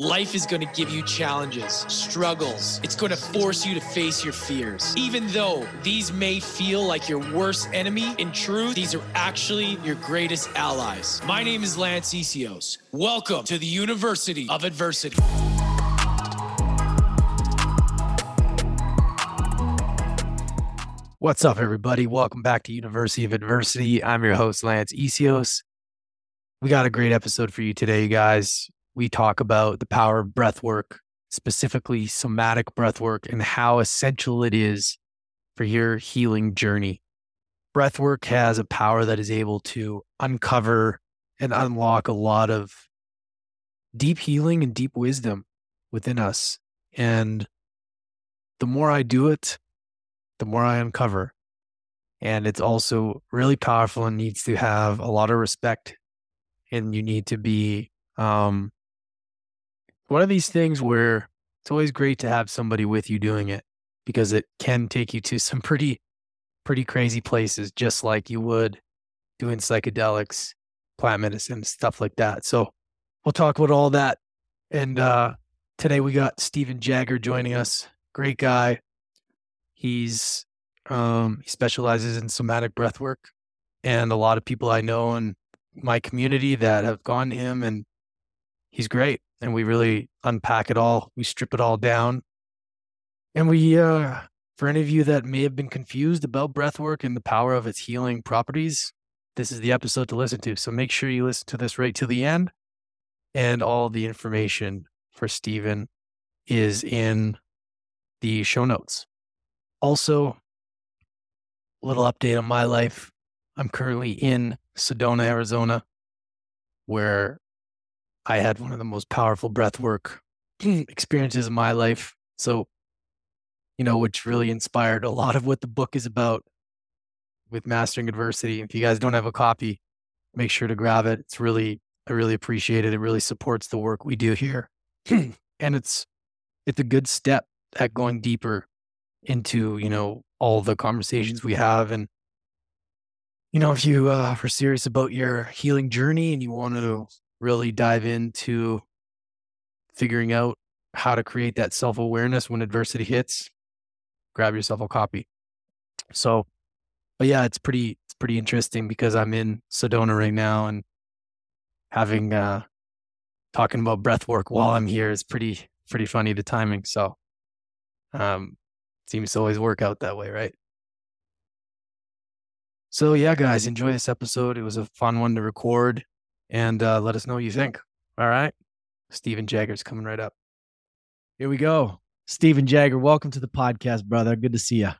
Life is going to give you challenges, struggles. It's going to force you to face your fears. Even though these may feel like your worst enemy, in truth, these are actually your greatest allies. My name is Lance Essihos. Welcome to the University of Adversity. What's up, everybody? Welcome back to University of Adversity. I'm your host, Lance Essihos. We got a great episode for you today, you guys we talk about the power of breath work, specifically somatic breath work, and how essential it is for your healing journey. Breath work has a power that is able to uncover and unlock a lot of deep healing and deep wisdom within us. And the more I do it, the more I uncover. And it's also really powerful and needs to have a lot of respect. And you need to be um, one of these things where it's always great to have somebody with you doing it because it can take you to some pretty pretty crazy places just like you would doing psychedelics plant medicine stuff like that. So we'll talk about all that. And uh today we got Stephen Jagger joining us. Great guy. He's um he specializes in somatic breath work and a lot of people i know in my community that have gone to him and he's great and we really unpack it all. We strip it all down. And we, uh, for any of you that may have been confused about breath work and the power of its healing properties, this is the episode to listen to. So make sure you listen to this right to the end. And all the information for Stephen is in the show notes. Also, a little update on my life. I'm currently in Sedona, Arizona, where I had one of the most powerful breath work experiences in my life. So, you know, which really inspired a lot of what the book is about with mastering adversity. If you guys don't have a copy, make sure to grab it. It's really, I really appreciate it. It really supports the work we do here. and it's, it's a good step at going deeper into, you know, all the conversations we have. And, you know, if you uh, are serious about your healing journey and you want to really dive into figuring out how to create that self awareness when adversity hits, grab yourself a copy. So, but yeah, it's pretty it's pretty interesting because I'm in Sedona right now and having uh talking about breath work while I'm here is pretty pretty funny the timing. So um seems to always work out that way, right? So yeah, guys, enjoy this episode. It was a fun one to record and uh, let us know what you think. All right. Stephen Jagger's coming right up. Here we go. Stephen Jagger, welcome to the podcast, brother. Good to see you.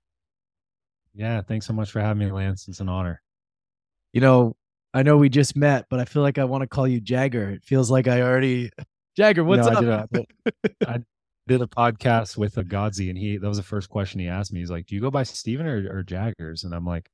Yeah, thanks so much for having me, Lance. It's an honor. You know, I know we just met, but I feel like I want to call you Jagger. It feels like I already Jagger. What's up? I did, a, I did a podcast with a Godsey, and he that was the first question he asked me. He's like, "Do you go by Stephen or, or Jaggers?" And I'm like,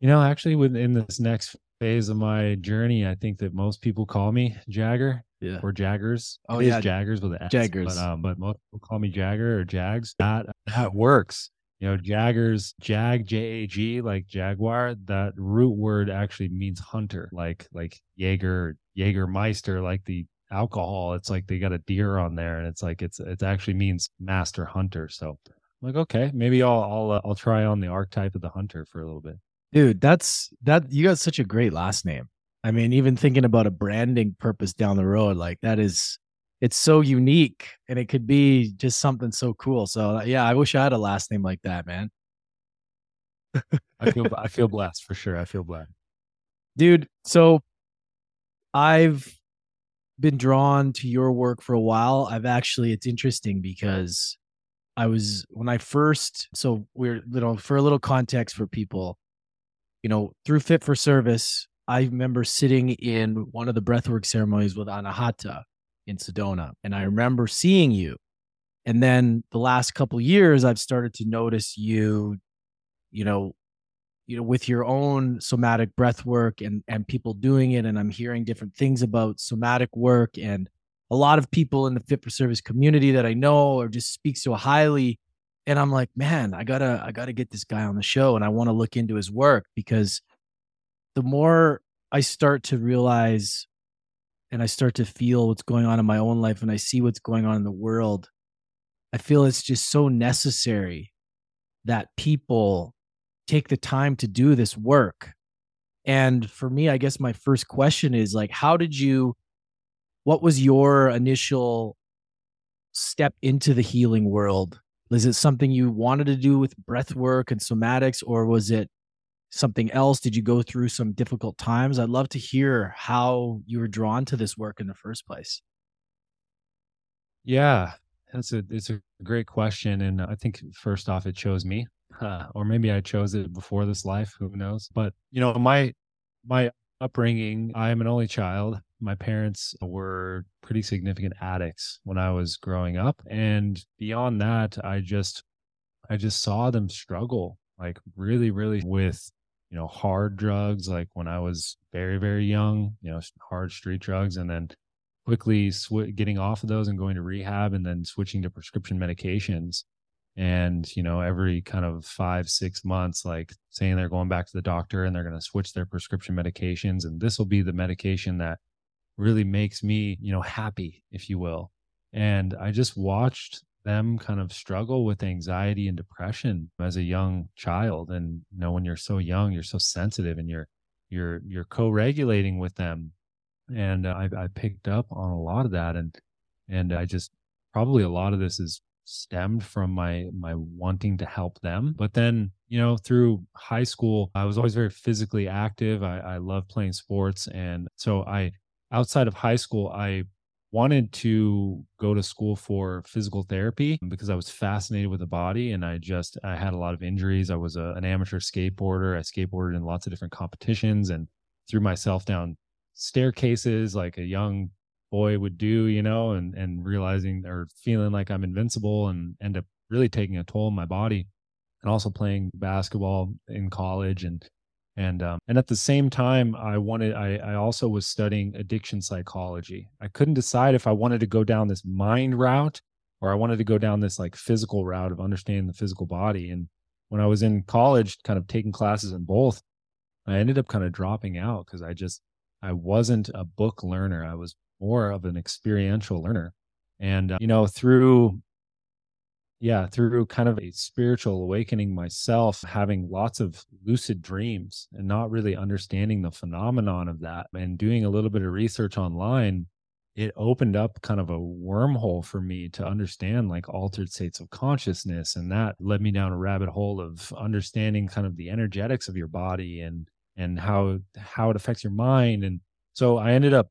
you know, actually, within this next phase of my journey, I think that most people call me Jagger yeah. or Jaggers. Oh it yeah, Jaggers with an S, Jaggers. But, um, but most people call me Jagger or Jags. That that works. You know, Jaggers, Jag, J A G, like Jaguar. That root word actually means hunter, like like Jaeger, Jägermeister, like the alcohol. It's like they got a deer on there, and it's like it's it actually means master hunter. So I'm like, okay, maybe I'll I'll uh, I'll try on the archetype of the hunter for a little bit. Dude, that's that you got such a great last name. I mean, even thinking about a branding purpose down the road, like that is it's so unique and it could be just something so cool. So uh, yeah, I wish I had a last name like that, man. I feel I feel blessed for sure. I feel blessed. Dude, so I've been drawn to your work for a while. I've actually it's interesting because I was when I first so we're you know for a little context for people, you know, through Fit for Service, I remember sitting in one of the breathwork ceremonies with Anahata in Sedona, and I remember seeing you. And then the last couple years, I've started to notice you, you know, you know, with your own somatic breath work and and people doing it, and I'm hearing different things about somatic work and a lot of people in the fit for service community that I know or just speak so highly and i'm like man i gotta i gotta get this guy on the show and i want to look into his work because the more i start to realize and I start to feel what's going on in my own life and I see what's going on in the world, I feel it's just so necessary that people take the time to do this work. And for me, I guess my first question is like, how did you, what was your initial step into the healing world? Was it something you wanted to do with breath work and somatics, or was it something else? Did you go through some difficult times? I'd love to hear how you were drawn to this work in the first place. Yeah, that's a it's a great question, and I think first off, it chose me, or maybe I chose it before this life. Who knows? But you know, my my upbringing, I am an only child. My parents were pretty significant addicts when I was growing up, and beyond that, I just I just saw them struggle like really, really with you know hard drugs like when I was very, very young, you know, hard street drugs, and then quickly sw- getting off of those and going to rehab and then switching to prescription medications. And you know every kind of five six months like saying they're going back to the doctor and they're going to switch their prescription medications and this will be the medication that really makes me you know happy if you will. And i just watched them kind of struggle with anxiety and depression as a young child. And you know when you're so young you're so sensitive and you're you're you're co-regulating with them. And uh, I, I picked up on a lot of that. And and i just probably a lot of this is stemmed from my my wanting to help them. But then you know through high school i was always very physically active. I, I love playing sports. And so i outside of high school i wanted to go to school for physical therapy because I was fascinated with the body and I just I had a lot of injuries. I was a, an amateur skateboarder. I skateboarded in lots of different competitions and threw myself down staircases like a young boy would do, you know, and and realizing or feeling like I'm invincible and end up really taking a toll on my body. And also playing basketball in college and and um, and at the same time i wanted I, I also was studying addiction psychology. I couldn't decide if i wanted to go down this mind route or i wanted to go down this like physical route of understanding the physical body. And when i was in college kind of taking classes in both i ended up kind of dropping out because i just i wasn't a book learner. I was more of an experiential learner. And uh, you know through yeah, through kind of a spiritual awakening myself, having lots of lucid dreams and not really understanding the phenomenon of that and doing a little bit of research online, it opened up kind of a wormhole for me to understand like altered states of consciousness. And that led me down a rabbit hole of understanding kind of the energetics of your body and and how how it affects your mind. And so I ended up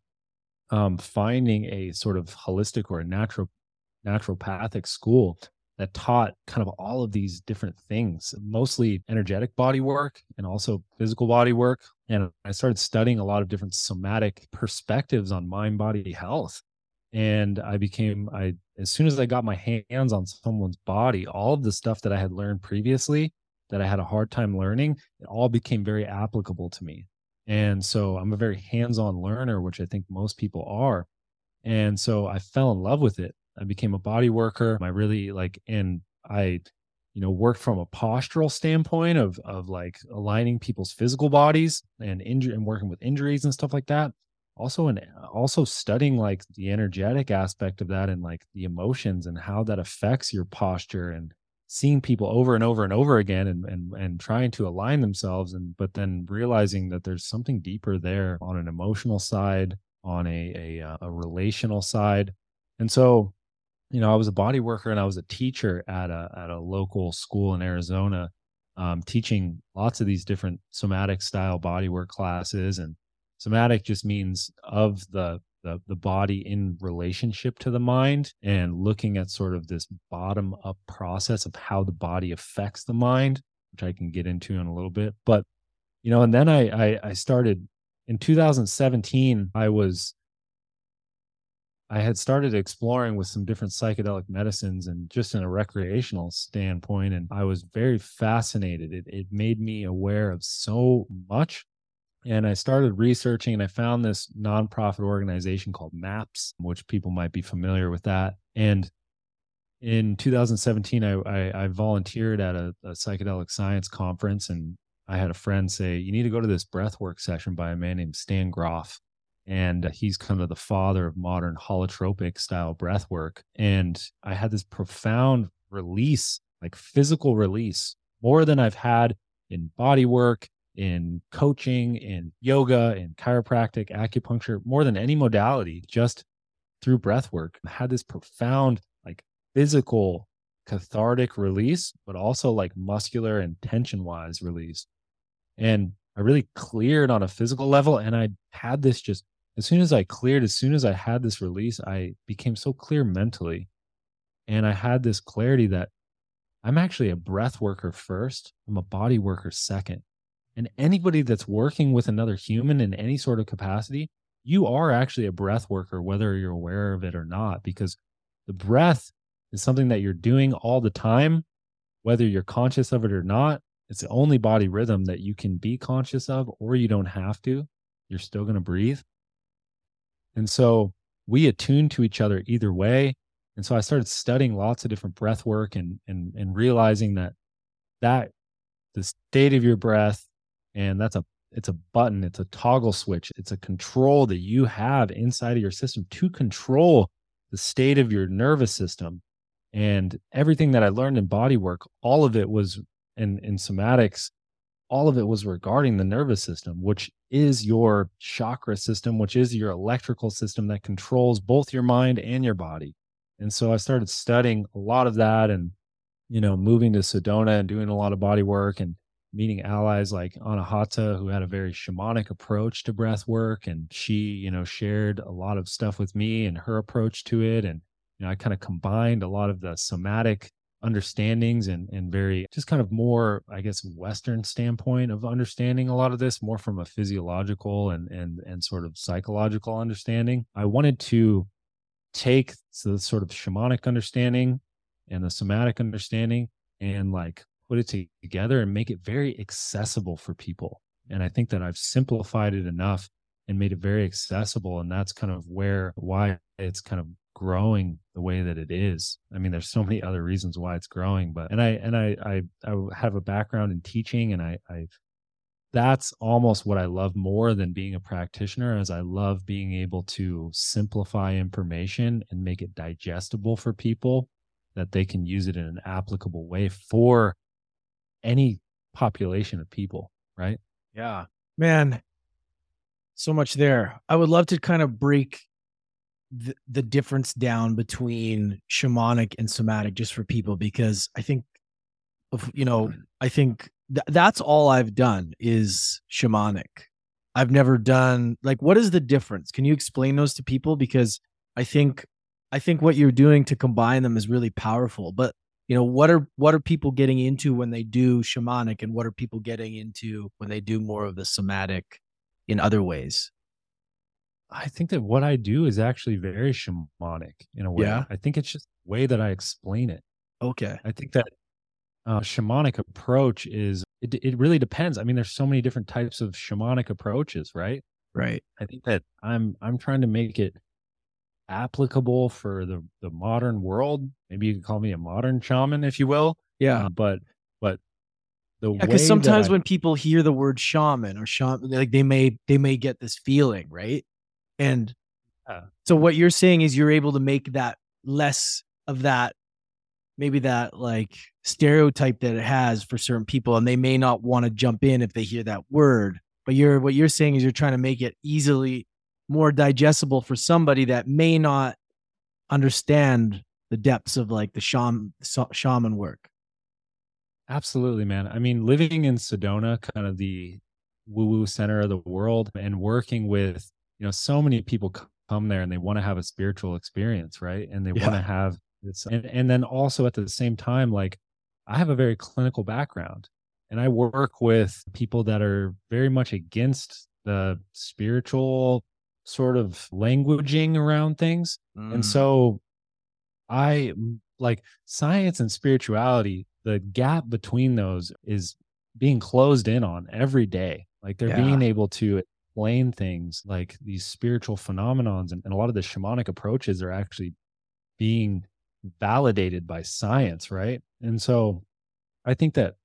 um, finding a sort of holistic or a natural naturopathic school that taught kind of all of these different things, mostly energetic body work and also physical body work. And I started studying a lot of different somatic perspectives on mind body health. And I became, I, as soon as I got my hands on someone's body, all of the stuff that I had learned previously that I had a hard time learning, it all became very applicable to me. And so I'm a very hands on learner, which I think most people are. And so I fell in love with it. I became a body worker. I really like, and I, you know, worked from a postural standpoint of of like aligning people's physical bodies and injury and working with injuries and stuff like that. Also, and also studying like the energetic aspect of that and like the emotions and how that affects your posture and seeing people over and over and over again and and and trying to align themselves and but then realizing that there's something deeper there on an emotional side on a a, uh, a relational side and so you know, I was a body worker and I was a teacher at a at a local school in Arizona, um, teaching lots of these different somatic style body work classes. And somatic just means of the the the body in relationship to the mind and looking at sort of this bottom up process of how the body affects the mind, which I can get into in a little bit. But you know, and then I I, I started in 2017. I was I had started exploring with some different psychedelic medicines and just in a recreational standpoint. And I was very fascinated. It, it made me aware of so much. And I started researching and I found this nonprofit organization called MAPS, which people might be familiar with that. And in 2017, I, I, I volunteered at a, a psychedelic science conference and I had a friend say, You need to go to this breathwork session by a man named Stan Grof and he's kind of the father of modern holotropic style breath work. And I had this profound release, like physical release, more than I've had in body work, in coaching, in yoga, in chiropractic, acupuncture, more than any modality, just through breath work. I had this profound, like physical cathartic release, but also like muscular and tension wise release. And I really cleared on a physical level. And I had this just as soon as I cleared, as soon as I had this release, I became so clear mentally. And I had this clarity that I'm actually a breath worker first, I'm a body worker second. And anybody that's working with another human in any sort of capacity, you are actually a breath worker, whether you're aware of it or not, because the breath is something that you're doing all the time, whether you're conscious of it or not. It's the only body rhythm that you can be conscious of, or you don't have to. You're still going to breathe. And so we attune to each other either way. And so I started studying lots of different breath work and and and realizing that that the state of your breath and that's a it's a button, it's a toggle switch, it's a control that you have inside of your system to control the state of your nervous system. And everything that I learned in body work, all of it was in in somatics, all of it was regarding the nervous system, which is your chakra system, which is your electrical system that controls both your mind and your body. And so I started studying a lot of that and, you know, moving to Sedona and doing a lot of body work and meeting allies like Anahata, who had a very shamanic approach to breath work. And she, you know, shared a lot of stuff with me and her approach to it. And, you know, I kind of combined a lot of the somatic understandings and and very just kind of more i guess western standpoint of understanding a lot of this more from a physiological and and and sort of psychological understanding. I wanted to take the sort of shamanic understanding and the somatic understanding and like put it together and make it very accessible for people. And i think that i've simplified it enough and made it very accessible and that's kind of where why it's kind of growing the way that it is. I mean, there's so many other reasons why it's growing, but and I and I I, I have a background in teaching, and I I that's almost what I love more than being a practitioner, as I love being able to simplify information and make it digestible for people that they can use it in an applicable way for any population of people, right? Yeah. Man, so much there. I would love to kind of break the, the difference down between shamanic and somatic just for people because I think of you know mm-hmm. I think th- that's all I've done is shamanic. I've never done like what is the difference? Can you explain those to people because I think I think what you're doing to combine them is really powerful. But you know what are what are people getting into when they do shamanic and what are people getting into when they do more of the somatic in other ways? I think that what I do is actually very shamanic in a way. Yeah. I think it's just the way that I explain it. Okay. I think that uh, shamanic approach is it, it really depends. I mean, there's so many different types of shamanic approaches, right? Right. I think that I'm I'm trying to make it applicable for the the modern world. Maybe you could call me a modern shaman, if you will. Yeah. Uh, but but the Yeah, because sometimes I, when people hear the word shaman or shaman, like they may they may get this feeling, right? And Yeah. so what you're saying is you're able to make that less of that, maybe that like stereotype that it has for certain people, and they may not want to jump in if they hear that word. But you're what you're saying is you're trying to make it easily more digestible for somebody that may not understand the depths of like the shaman shaman work. Absolutely, man. I mean, living in Sedona, kind of the woo woo center of the world, and working with, you know, so many people come there and they want to have a spiritual experience, right? And they want to have this, and, and then also at the same time, like I have a very clinical background and I work with people that are very much against the spiritual sort of languaging around things. Mm. And so I like science and spirituality, the gap between those is being closed in on every day. Like they're being able to explain things like these spiritual phenomenons and, and a lot of the shamanic approaches are actually being validated by science, right? And so I think that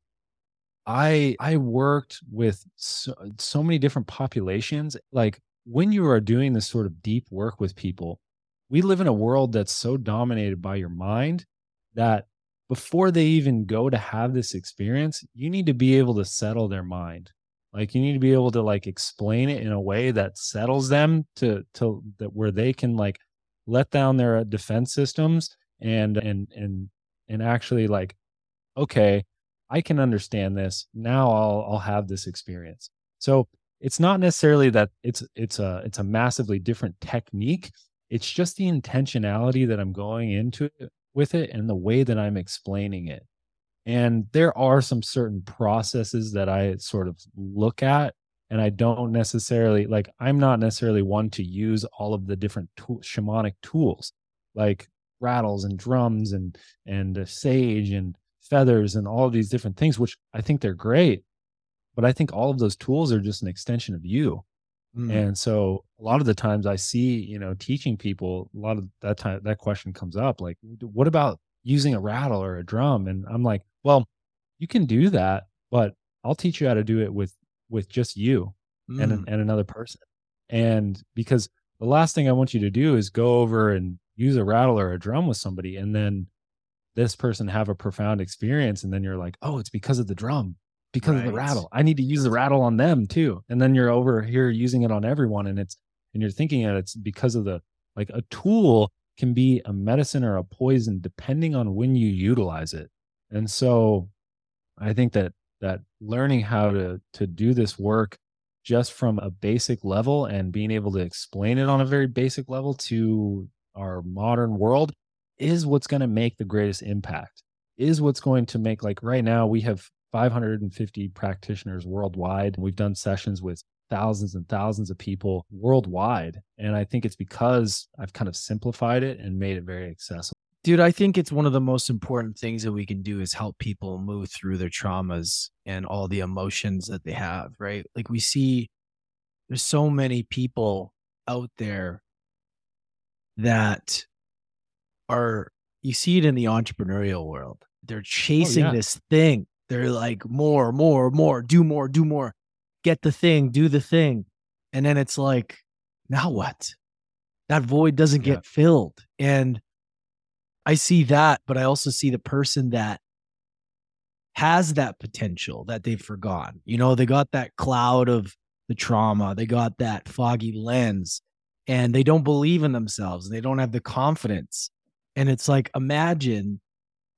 I I worked with so, so many different populations. Like when you are doing this sort of deep work with people, we live in a world that's so dominated by your mind that before they even go to have this experience, you need to be able to settle their mind. Like you need to be able to like explain it in a way that settles them to to that where they can like let down their uh, defense systems and and and and actually like okay, I can understand this. Now I'll I'll have this experience. So it's not necessarily that it's it's a it's a massively different technique. It's just the intentionality that I'm going into it with it and the way that I'm explaining it. And there are some certain processes that I sort of look at and I don't necessarily like I'm not necessarily one to use all of the different tool, shamanic tools like rattles and drums and and uh, sage and feathers and all of these different things which I think they're great but I think all of those tools are just an extension of you Mm. And so a lot of the times I see, you know, teaching people, a lot of that time that question comes up like, what about using a rattle or a drum? And I'm like, well, you can do that, but I'll teach you how to do it with with just you mm. and and another person. And because the last thing I want you to do is go over and use a rattle or a drum with somebody and then this person have a profound experience and then you're like, "Oh, it's because of the drum." because right. of the rattle. I need to use the rattle on them too. And then you're over here using it on everyone and it's and you're thinking that it's because of the like a tool can be a medicine or a poison depending on when you utilize it. And so I think that that learning how to to do this work just from a basic level and being able to explain it on a very basic level to our modern world is what's going to make the greatest impact is what's going to make like right now we have 550 practitioners worldwide. We've done sessions with thousands and thousands of people worldwide. And I think it's because I've kind of simplified it and made it very accessible. Dude, I think it's one of the most important things that we can do is help people move through their traumas and all the emotions that they have, right? Like we see there's so many people out there that are you see it in the entrepreneurial world. They're oh, chasing oh, yeah. this thing they're like more, more, more, do more, do more, get the thing, do the thing. And then it's like, now what? That void doesn't yeah. get filled. And I see that, but I also see the person that has that potential that they've forgotten. You know, they got that cloud of the trauma, they got that foggy lens, and they don't believe in themselves and they don't have the confidence. And it's like, imagine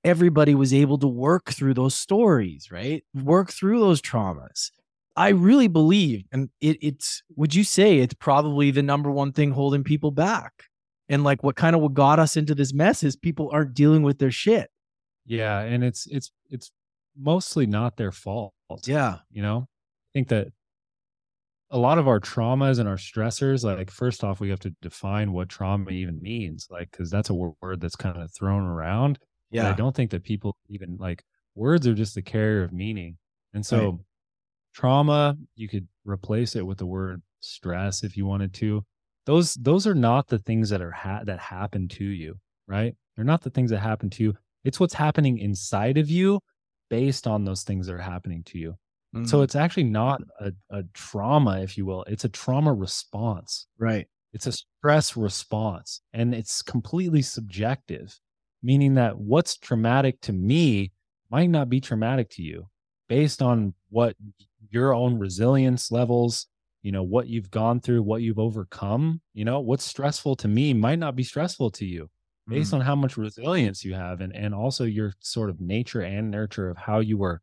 everybody was able to work through those stories, right? Work through those traumas. I really believe, and it, it's, would you say it's probably the number one thing holding people back? And like what kind of what got us into this mess is people aren't dealing with their shit. Yeah. And it's, it's, it's mostly not their fault. Yeah. You know, I think that a lot of our traumas and our stressors, like, first off, we have to define what trauma even means, like, because that's a word that's kind of thrown around. Yeah. I don't think that people even like words are just the carrier of meaning. And so right. trauma, you could replace it with the word stress if you wanted to. Those those are not the things that are ha- that happen to you, right? They're not the things that happen to you. It's what's happening inside of you based on those things that are happening to you. Mm-hmm. So it's actually not a, a trauma, if you will. It's a trauma response. Right. It's a stress response and it's completely subjective meaning that what's traumatic to me might not be traumatic to you based on what your own resilience levels you know what you've gone through what you've overcome you know what's stressful to me might not be stressful to you based mm. on how much resilience you have and and also your sort of nature and nurture of how you were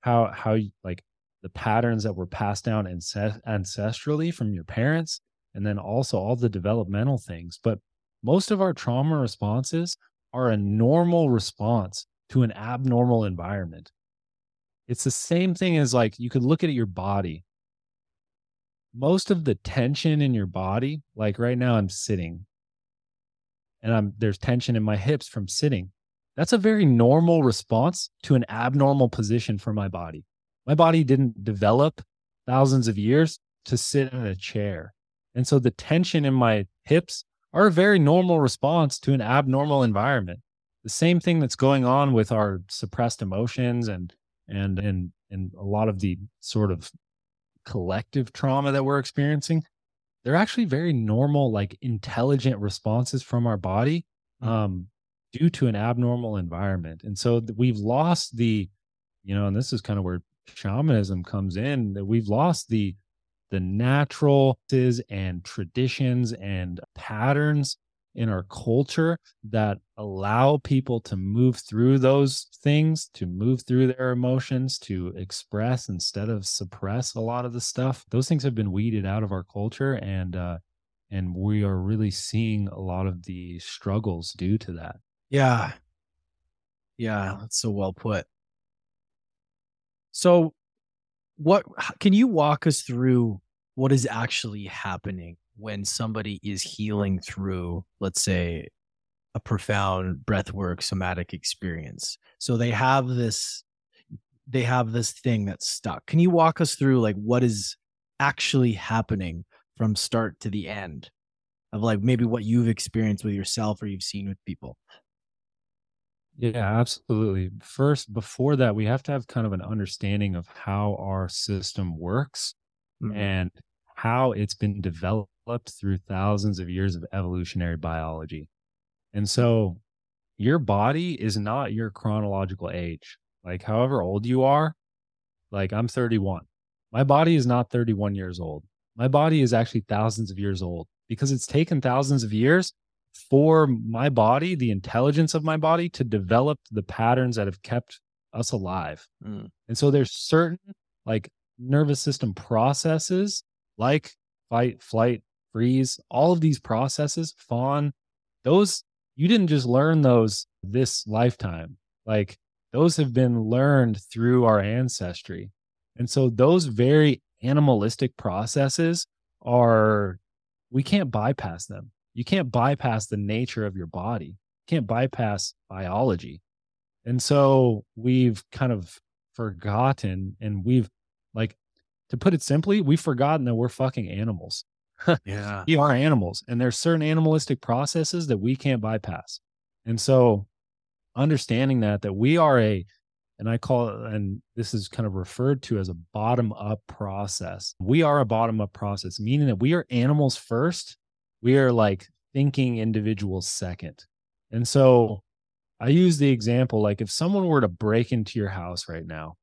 how how you, like the patterns that were passed down ancestrally from your parents and then also all the developmental things but most of our trauma responses are a normal response to an abnormal environment. It's the same thing as like you could look at your body. Most of the tension in your body, like right now I'm sitting and I'm there's tension in my hips from sitting. That's a very normal response to an abnormal position for my body. My body didn't develop thousands of years to sit in a chair. And so the tension in my hips are a very normal response to an abnormal environment. The same thing that's going on with our suppressed emotions and and and and a lot of the sort of collective trauma that we're experiencing they're actually very normal, like intelligent responses from our body Mm. um, due to an abnormal environment. And so we've lost the, you know, and this is kind of where shamanism comes in, that we've lost the the natural and traditions and patterns in our culture that allow people to move through those things, to move through their emotions, to express instead of suppress a lot of the stuff. Those things have been weeded out of our culture and uh and we are really seeing a lot of the struggles due to that. Yeah. Yeah, that's so well put. So what can you walk us through what is actually happening when somebody is healing through let's say a profound breathwork somatic experience so they have this they have this thing that's stuck can you walk us through like what is actually happening from start to the end of like maybe what you've experienced with yourself or you've seen with people Yeah, absolutely. First, before that, we have to have kind of an understanding of how our system works Mhm. and how it's been developed through thousands of years of evolutionary biology. And so your body is not your chronological age. Like, however old you are, like I'm 31. My body is not 31 years old. My body is actually thousands of years old because it's taken thousands of years for my body, the intelligence of my body to develop the patterns that have kept us alive. Mm. And so there's certain like nervous system processes like fight, flight, freeze, all of these processes, fawn, those you didn't just learn those this lifetime. Like those have been learned through our ancestry. And so those very animalistic processes are we can't bypass them. You can't bypass the nature of your body. You can't bypass biology. And so we've kind of forgotten and we've like to put it simply, we've forgotten that we're fucking animals. yeah We are animals and there's certain animalistic processes that we can't bypass. And so understanding that that we are a and I call it and this is kind of referred to as a bottom up process. We are a bottom up process, meaning that we are animals first. We are like thinking individuals second. And so I use the example like if someone were to break into your house right now,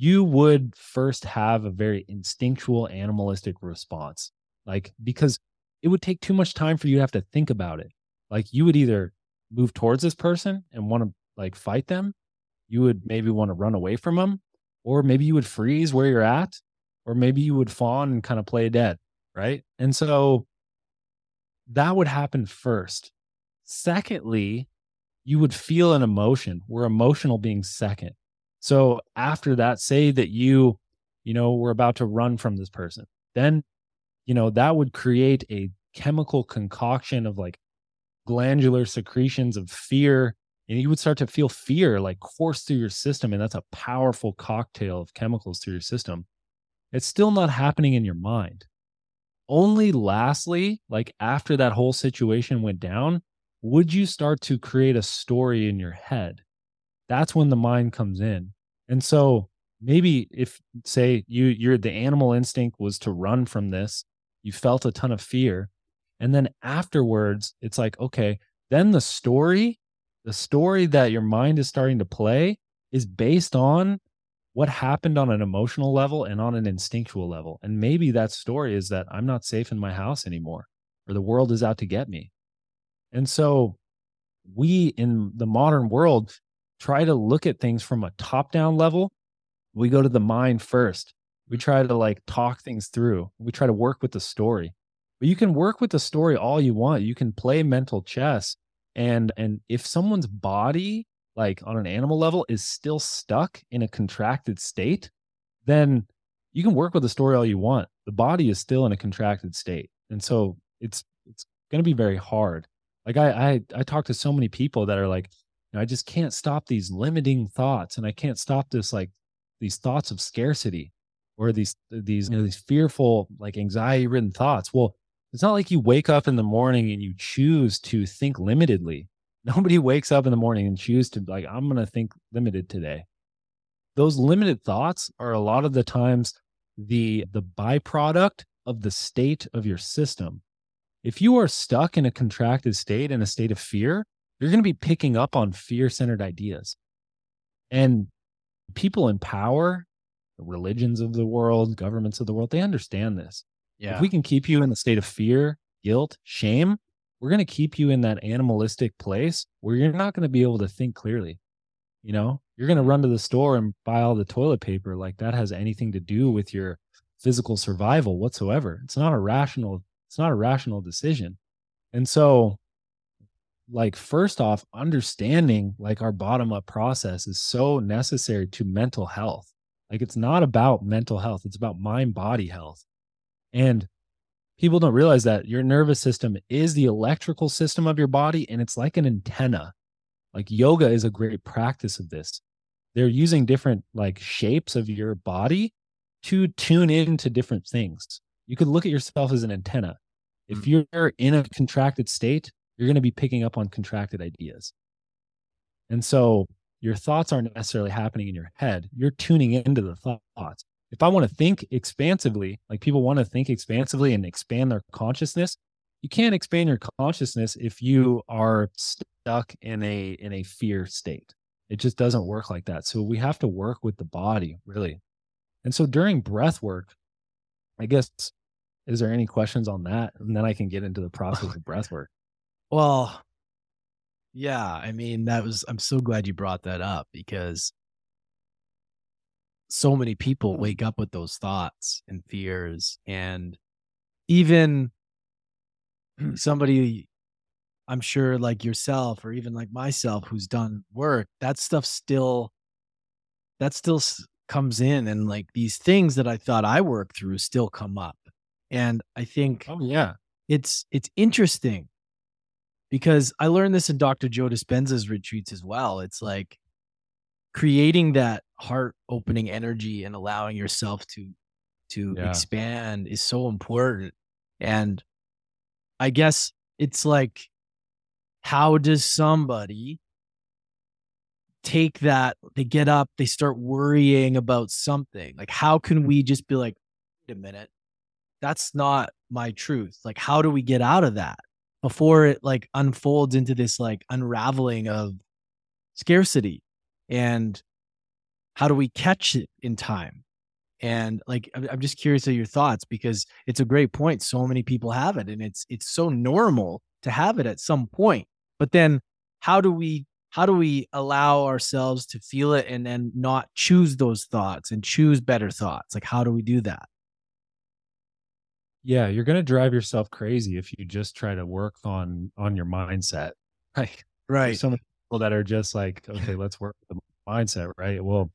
you would first have a very instinctual animalistic response. Like because it would take too much time for you to have to think about it. Like you would either move towards this person and want to like fight them, you would maybe want to run away from them, or maybe you would freeze where you're at, or maybe you would fawn and kind of play dead, right? And so that would happen first. Secondly, you would feel an emotion. We're emotional being second. So after that, say that you, you know, were about to run from this person, then, you know, that would create a chemical concoction of like glandular secretions of fear. And you would start to feel fear like course through your system. And that's a powerful cocktail of chemicals through your system. It's still not happening in your mind. Only lastly, like after that whole situation went down, would you start to create a story in your head? That's when the mind comes in. And so maybe if say you you're the animal instinct was to run from this, you felt a ton of fear, and then afterwards it's like, okay, then the story, the story that your mind is starting to play is based on what happened on an emotional level and on an instinctual level. And maybe that story is that I'm not safe in my house anymore or the world is out to get me. And so we in the modern world try to look at things from a top down level. We go to the mind first. We mm. try to like talk things through. We try to work with the story. But you can work with the story all you want. You can play mental chess and and if someone's body like on an animal level is still stuck in a contracted state, then you can work with the story all you want. The body is still in a contracted state. And so it's it's going to be very hard. Like I I I talk to so many people that are like, I just can't stop these limiting thoughts and I can't stop this like these thoughts of scarcity or these these you know these fearful like anxiety ridden thoughts. Well, it's not like you wake up in the morning and you choose to think limitedly. Nobody wakes up in the morning and choose to like I'm going to think limited today. Those limited thoughts are a lot of the times the the byproduct of the state of your system. If you are stuck in a contracted state, in a state of fear, you're going to be picking up on fear centered ideas. And people in power, the religions of the world, governments of the world, they understand this. Yeah. If we can keep you in a state of fear, guilt, shame, we're going to keep you in that animalistic place where you're not going to be able to think clearly. You know, you're going to run to the store and buy all the toilet paper like that has anything to do with your physical survival whatsoever. It's not a rational it's not a rational decision. And so like first off understanding like our bottom up process is so necessary to mental health. Like it's not about mental health, it's about mind body health. And people don't realize that your nervous system is the electrical system of your body and it's like an antenna. Like yoga is a great practice of this. They're using different like shapes of your body to tune into different things. You could look at yourself as an antenna. If Mm. you're in a contracted state, you're going to be picking up on contracted ideas. And so your thoughts aren't necessarily happening in your head. You're tuning into the thoughts. If I want to think expansively, like people want to think expansively and expand their consciousness, you can't expand your consciousness if you are stuck in a in a fear state. It just doesn't work like that. So we have to work with the body, really. And so during breath work, I guess is there any questions on that? And then I can get into the process of breath work. Well, yeah, I mean, that was, I'm so glad you brought that up because so many people wake up with those thoughts and fears. And even somebody, I'm sure, like yourself or even like myself who's done work, that stuff still, that still comes in. And like these things that I thought I worked through still come up. And I think Oh yeah. it's it's interesting because I learned this in Dr. Joe Dispenza's retreats as well. It's like creating that heart opening energy and allowing yourself to to Yeah. expand is so important. And I guess it's like how does somebody take that they get up they start worrying about something like how can we just be like wait a minute that's not my truth like how do we get out of that before it like unfolds into this like unraveling of scarcity and how do we catch it in time? And like I'm, just curious of your thoughts because it's a great point so many people have it and it's it's so normal to have it at some point but then how do we how do we allow ourselves to feel it and then not choose those thoughts and choose better thoughts? Like how do we do that Yeah, you're going to drive yourself crazy if you just try to work on on your mindset. Right, there's so many people that are just like, okay, let's work with the mindset, right? Well,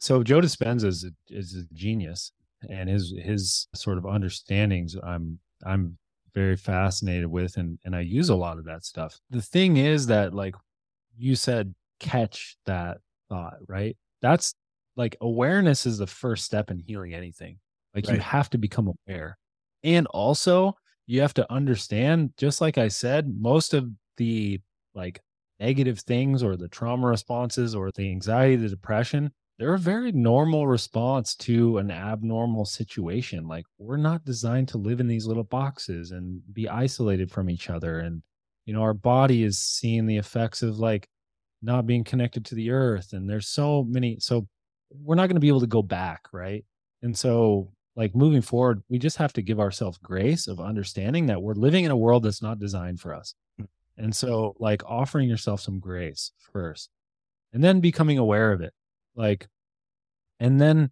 so Joe Dispenza is a, is a genius, and his his sort of understandings, I'm I'm very fascinated with, and and I use a lot of that stuff. The thing is that, like you said, catch that thought, right? That's like awareness is the first step in healing anything. Like you have to become aware, and also you have to understand, just like I said, most of the like negative things or the trauma responses or the anxiety, the depression, they're a very normal response to an abnormal situation. Like we're not designed to live in these little boxes and be isolated from each other. And, you know, our body is seeing the effects of like not being connected to the earth. And there's so many, so we're not going to be able to go back. Right. And so, like moving forward, we just have to give ourselves grace of understanding that we're living in a world that's not designed for us. Mm. And so, like, offering yourself some grace first and then becoming aware of it. Like, and then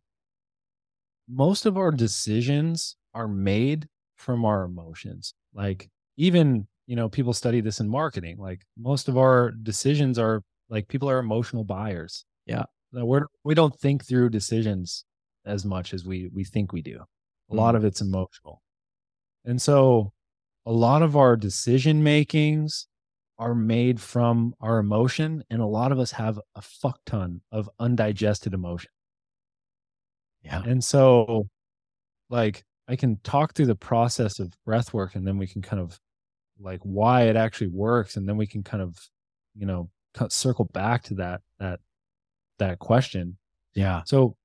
most of our decisions are made from our emotions. Like, even, you know, people study this in marketing. Like, most of our decisions are like people are emotional buyers. Yeah. We're, we don't think through decisions as much as we we think we do. A lot mm. of it's emotional. And so a lot of our decision makings are made from our emotion and a lot of us have a fuck ton of undigested emotion. yeah And so like I can talk through the process of breath work and then we can kind of like why it actually works and then we can kind of you know circle back to that that that question yeah so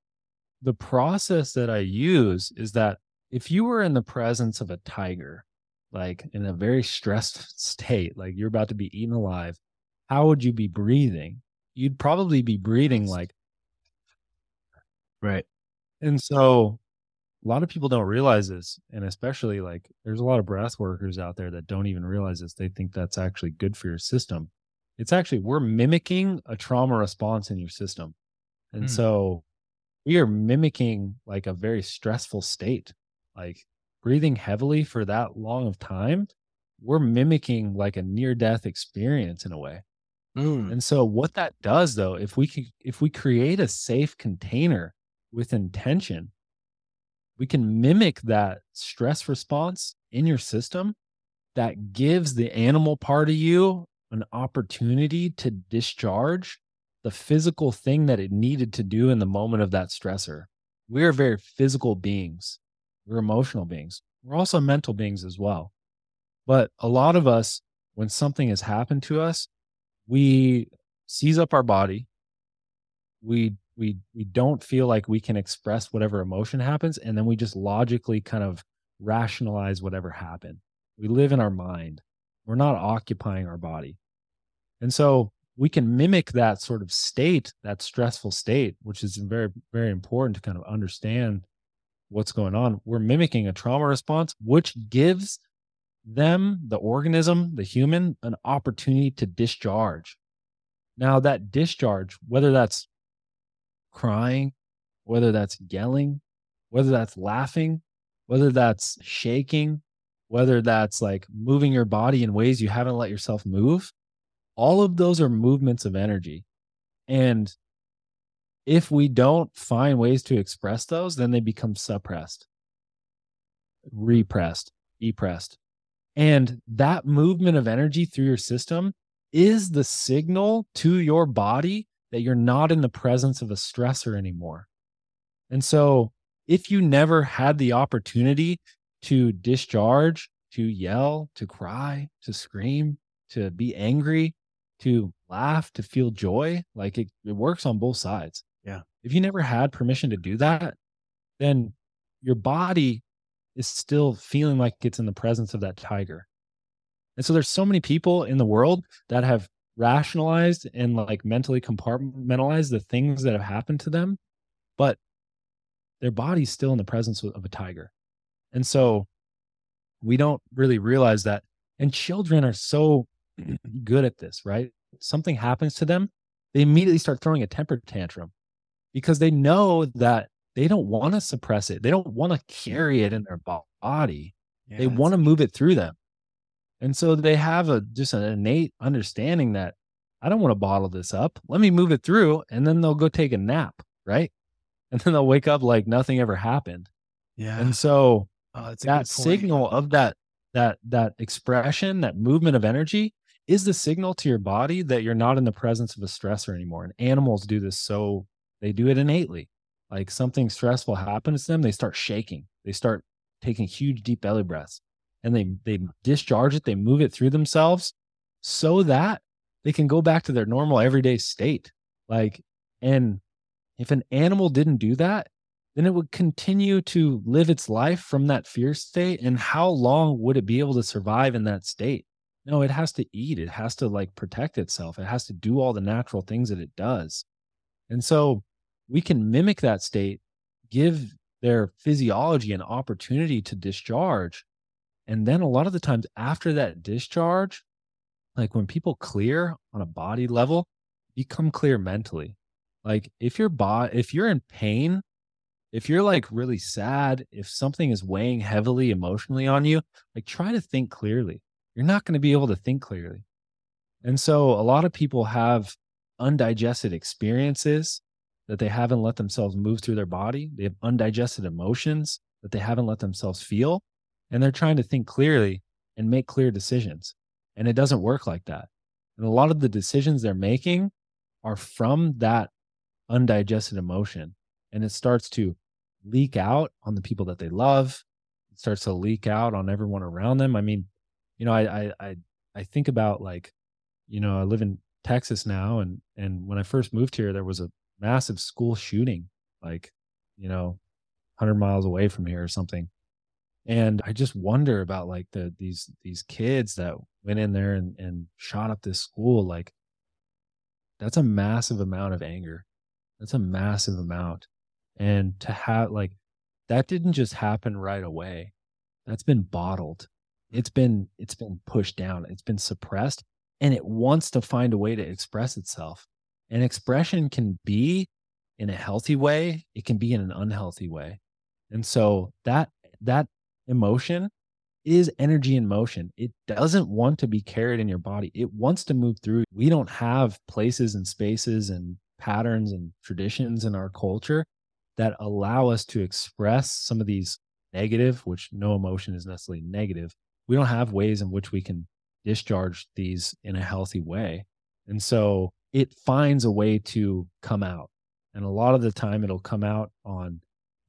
the process that I use is that if you were in the presence of a tiger, like in a very stressed state, like you're about to be eaten alive, how would you be breathing? You'd probably be breathing like, Right. and so a lot of people don't realize this. And especially like there's a lot of breath workers out there that don't even realize this. They think that's actually good for your system. It's actually, we're mimicking a trauma response in your system. And Hmm. so we are mimicking like a very stressful state, like breathing heavily for that long of time. We're mimicking like a near death experience in a way. Mm. And so what that does though, if we can if we create a safe container with intention, we can mimic that stress response in your system that gives the animal part of you an opportunity to discharge the physical thing that it needed to do in the moment of that stressor. We are very physical beings. We're emotional beings. We're also mental beings as well. But a lot of us, when something has happened to us, we seize up our body. We we we don't feel like we can express whatever emotion happens, and then we just logically kind of rationalize whatever happened. We live in our mind. We're not occupying our body. And so we can mimic that sort of state, that stressful state, which is very, very important to kind of understand what's going on. We're mimicking a trauma response, which gives them, the organism, the human, an opportunity to discharge. Now, that discharge, whether that's crying, whether that's yelling, whether that's laughing, whether that's shaking, whether that's like moving your body in ways you haven't let yourself move, all of those are movements of energy. And if we don't find ways to express those, then they become suppressed, repressed, depressed. And that movement of energy through your system is the signal to your body that you're not in the presence of a stressor anymore. And so, if you never had the opportunity to discharge, to yell, to cry, to scream, to be angry, to laugh, to feel joy, like it, it works on both sides. Yeah. If you never had permission to do that, then your body is still feeling like it's in the presence of that tiger. And so there's so many people in the world that have rationalized and like mentally compartmentalized the things that have happened to them, but their body's still in the presence of a tiger. And so we don't really realize that. And children are so good at this, right? Something happens to them, they immediately start throwing a temper tantrum because they know that they don't want to suppress it. They don't want to carry it in their body. Yeah, they want to move it through them. And so they have a just an innate understanding that I don't want to bottle this up. Let me move it through and then they'll go take a nap, right? And then they'll wake up like nothing ever happened. Yeah. And so oh, that signal of that that that expression, that movement of energy is the signal to your body that you're not in the presence of a stressor anymore. And animals do this so they do it innately. Like something stressful happens to them, they start shaking. They start taking huge deep belly breaths and they they discharge it, they move it through themselves so that they can go back to their normal everyday state. Like and if an animal didn't do that, then it would continue to live its life from that fear state. And how long would it be able to survive in that state? No, it has to eat. It has to like protect itself. It has to do all the natural things that it does. And so we can mimic that state, give their physiology an opportunity to discharge. And then a lot of the times after that discharge, like when people clear on a body level, become clear mentally. Like if your body, if you're in pain, if you're like really sad, if something is weighing heavily emotionally on you, like try to think clearly. You're not going to be able to think clearly. And so a lot of people have undigested experiences that they haven't let themselves move through their body. They have undigested emotions that they haven't let themselves feel. And they're trying to think clearly and make clear decisions. And it doesn't work like that. And a lot of the decisions they're making are from that undigested emotion. And it starts to leak out on the people that they love. It starts to leak out on everyone around them. I mean, you know, I I I, I think about like, you know, I live in Texas now and and when I first moved here, there was a massive school shooting, like, you know, hundred miles away from here or something. And I just wonder about like the these these kids that went in there and, and shot up this school. Like that's a massive amount of anger. That's a massive amount. And to have like that didn't just happen right away. That's been bottled. It's been it's been pushed down. It's been suppressed and it wants to find a way to express itself. And expression can be in a healthy way, it can be in an unhealthy way. And so that that emotion is energy in motion. It doesn't want to be carried in your body. It wants to move through. We don't have places and spaces and patterns and traditions in our culture that allow us to express some of these negative, which no emotion is necessarily negative. We don't have ways in which we can discharge these in a healthy way. And so it finds a way to come out. And a lot of the time it'll come out on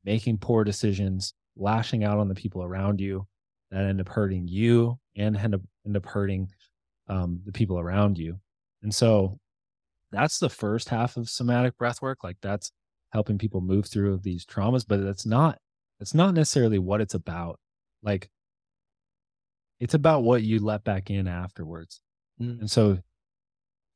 making poor decisions, lashing out on the people around you that end up hurting you and end up, end up hurting um, the people around you. And so that's the first half of somatic breath work. Like that's helping people move through these traumas, but that's not, it's not necessarily what it's about. Like it's about what you let back in afterwards. Mm. And so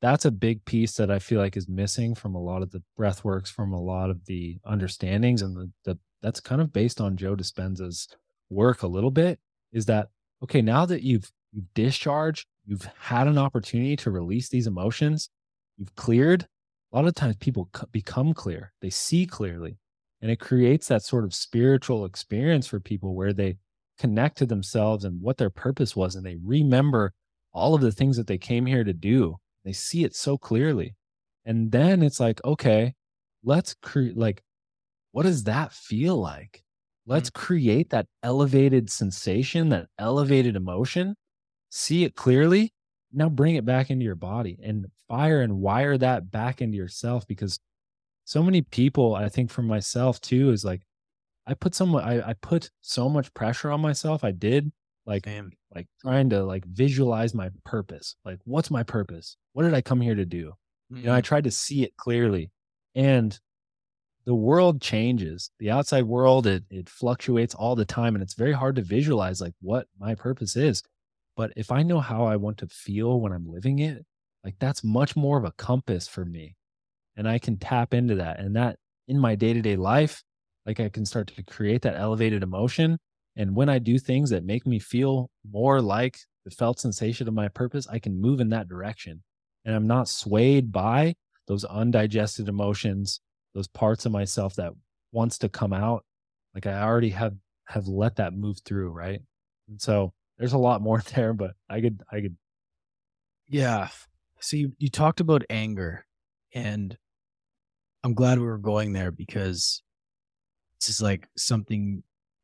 that's a big piece that I feel like is missing from a lot of the breath works, from a lot of the understandings, and the, the that's kind of based on Joe Dispenza's work a little bit. Is that okay? Now that you've you've discharged, you've had an opportunity to release these emotions, you've cleared. A lot of times, people become clear; they see clearly, and it creates that sort of spiritual experience for people where they connect to themselves and what their purpose was, and they remember all of the things that they came here to do they see it so clearly. And then it's like, okay, let's create like what does that feel like? Let's mm-hmm. create that elevated sensation, that elevated emotion, see it clearly. Now bring it back into your body and fire and wire that back into yourself because so many people, I think for myself too, is like I put some I, I put so much pressure on myself. I did like Damn. like trying to like visualize my purpose like what's my purpose what did i come here to do mm-hmm. you know i mm-hmm. tried to see it clearly and the world changes the outside world it, it fluctuates all the time and it's very hard to visualize like what my purpose is but if i know how i want to feel when i'm living it like that's much more of a compass for me and i can tap into that and that in my day-to-day life like i can start to create that elevated emotion and when I do things that make me feel more like the felt sensation of my purpose, I can move in that direction. And I'm not swayed by those undigested emotions, those parts of myself that wants to come out. Like I already have have let that move through, right? And so there's a lot more there, but I could I could Yeah. So you, you talked about anger and I'm glad we were going there because this is like something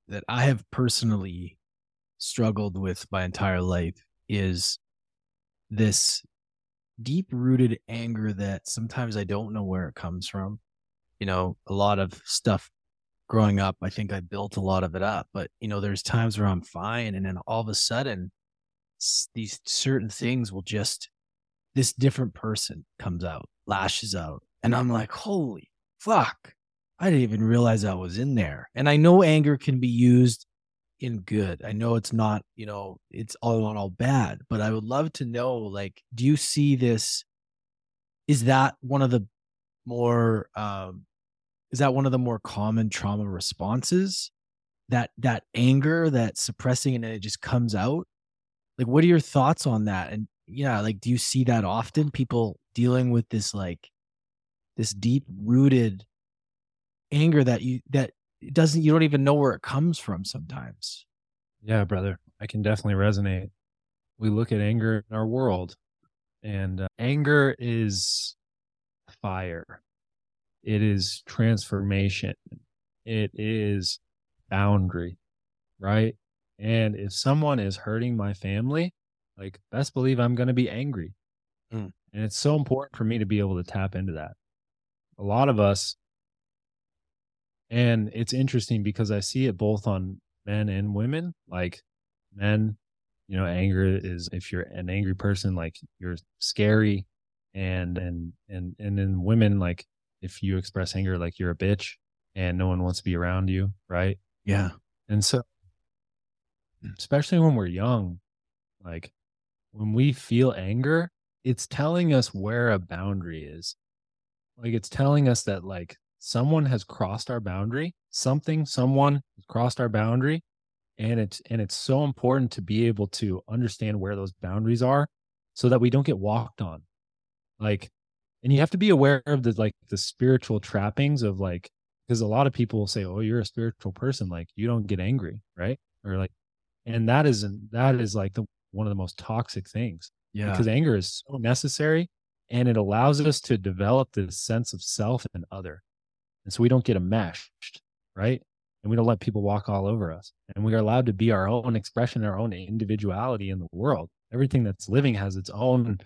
that I have personally struggled with my entire life is this deep rooted anger that sometimes I don't know where it comes from. You know, a lot of stuff growing up, I think I built a lot of it up, but you know, there's times where I'm fine and then all of a sudden these certain things will just this different person comes out, lashes out, and I'm like, "Holy fuck." I didn't even realize I was in there. And I know anger can be used in good. I know it's not, you know, it's all not all bad, but I would love to know like do you see this is that one of the more um is that one of the more common trauma responses? That that anger, that suppressing and it just comes out? Like what are your thoughts on that? And yeah, like do you see that often people dealing with this like this deep rooted anger that you that it doesn't you don't even know where it comes from sometimes. Yeah, brother, I can definitely resonate. We look at anger in our world, and uh, anger is fire. It is transformation. It is boundary, right? And if someone is hurting my family, like best believe I'm going to be angry. Mm. And it's so important for me to be able to tap into that. A lot of us and it's interesting because I see it both on men and women. Like men, you know, anger is if you're an angry person, like you're scary. And and and and then women, like if you express anger, like you're a bitch and no one wants to be around you, right? Yeah. And so especially when we're young, like when we feel anger, it's telling us where a boundary is. Like it's telling us that like someone has crossed our boundary, something, someone has crossed our boundary. And it's and it's so important to be able to understand where those boundaries are so that we don't get walked on. Like and you have to be aware of the like the spiritual trappings of like because a lot of people will say, "Oh, you're a spiritual person, like you don't get angry, right?" Or like, and that isn't that is like the one of the most toxic things. Yeah, because anger is so necessary, and it allows us to develop this sense of self and other, and so we don't get enmeshed, right? And we don't let people walk all over us, and we are allowed to be our own expression, our own individuality in the world. Everything that's living has its own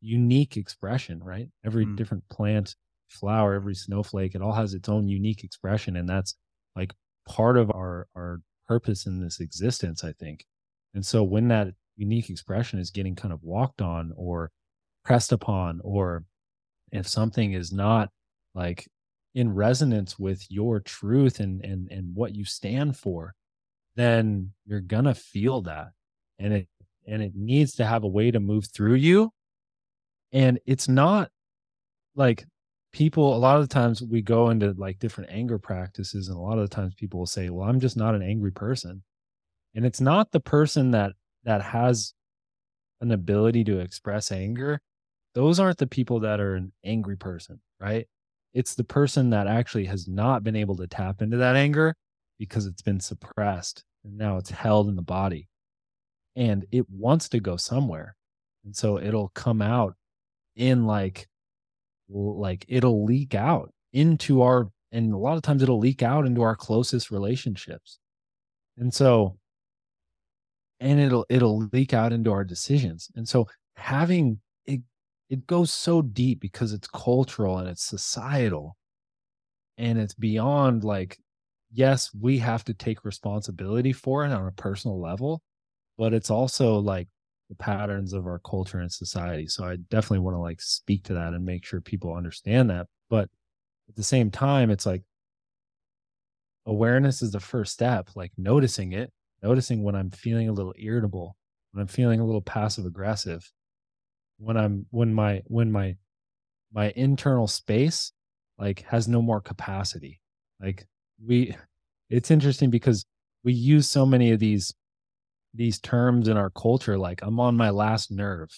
unique expression, right? Every mm. different plant flower, every snowflake, it all has its own unique expression. And that's like part of our, our purpose in this existence, I think. And so when that unique expression is getting kind of walked on or pressed upon, or if something is not like in resonance with your truth and, and, and what you stand for, then you're gonna feel that. And it, and it needs to have a way to move through you. And it's not like people a lot of the times we go into like different anger practices and a lot of the times people will say well i'm just not an angry person and it's not the person that that has an ability to express anger those aren't the people that are an angry person right it's the person that actually has not been able to tap into that anger because it's been suppressed and now it's held in the body. And it wants to go somewhere. And so it'll come out in like like it'll leak out into our and a lot of times it'll leak out into our closest relationships. And so and it'll it'll leak out into our decisions. And so having it goes so deep because it's cultural and it's societal and it's beyond like yes we have to take responsibility for it on a personal level but it's also like the patterns of our culture and society. So I definitely want to like speak to that and make sure people understand that. But at the same time, it's like awareness is the first step, like noticing it, noticing when I'm feeling a little irritable, when I'm feeling a little passive aggressive, when I'm when my when my my internal space like has no more capacity. Like we it's interesting because we use so many of these these terms in our culture like i'm on my last nerve.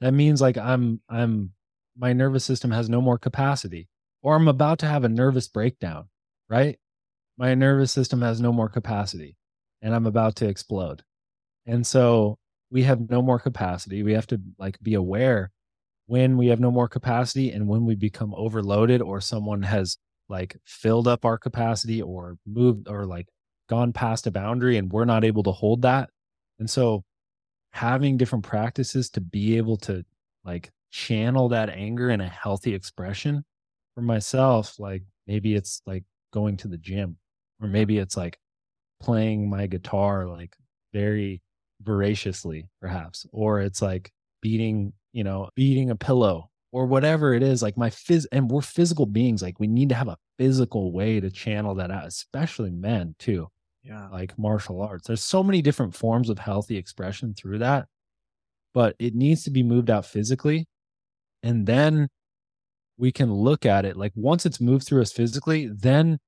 That means like i'm i'm my nervous system has no more capacity or i'm about to have a nervous breakdown right? My nervous system has no more capacity and i'm about to explode. And so we have no more capacity we have to like be aware when we have no more capacity and when we become overloaded or someone has like filled up our capacity or moved or like gone past a boundary and we're not able to hold that. And so having different practices to be able to like channel that anger in a healthy expression for myself, like maybe it's like going to the gym or maybe it's like playing my guitar like very voraciously perhaps or it's like beating you know beating a pillow or whatever it is like my phys and we're physical beings like we need to have a physical way to channel that out especially men too yeah. like martial arts. There's so many different forms of healthy expression through that but it needs to be moved out physically and then we can look at it like once it's moved through us physically then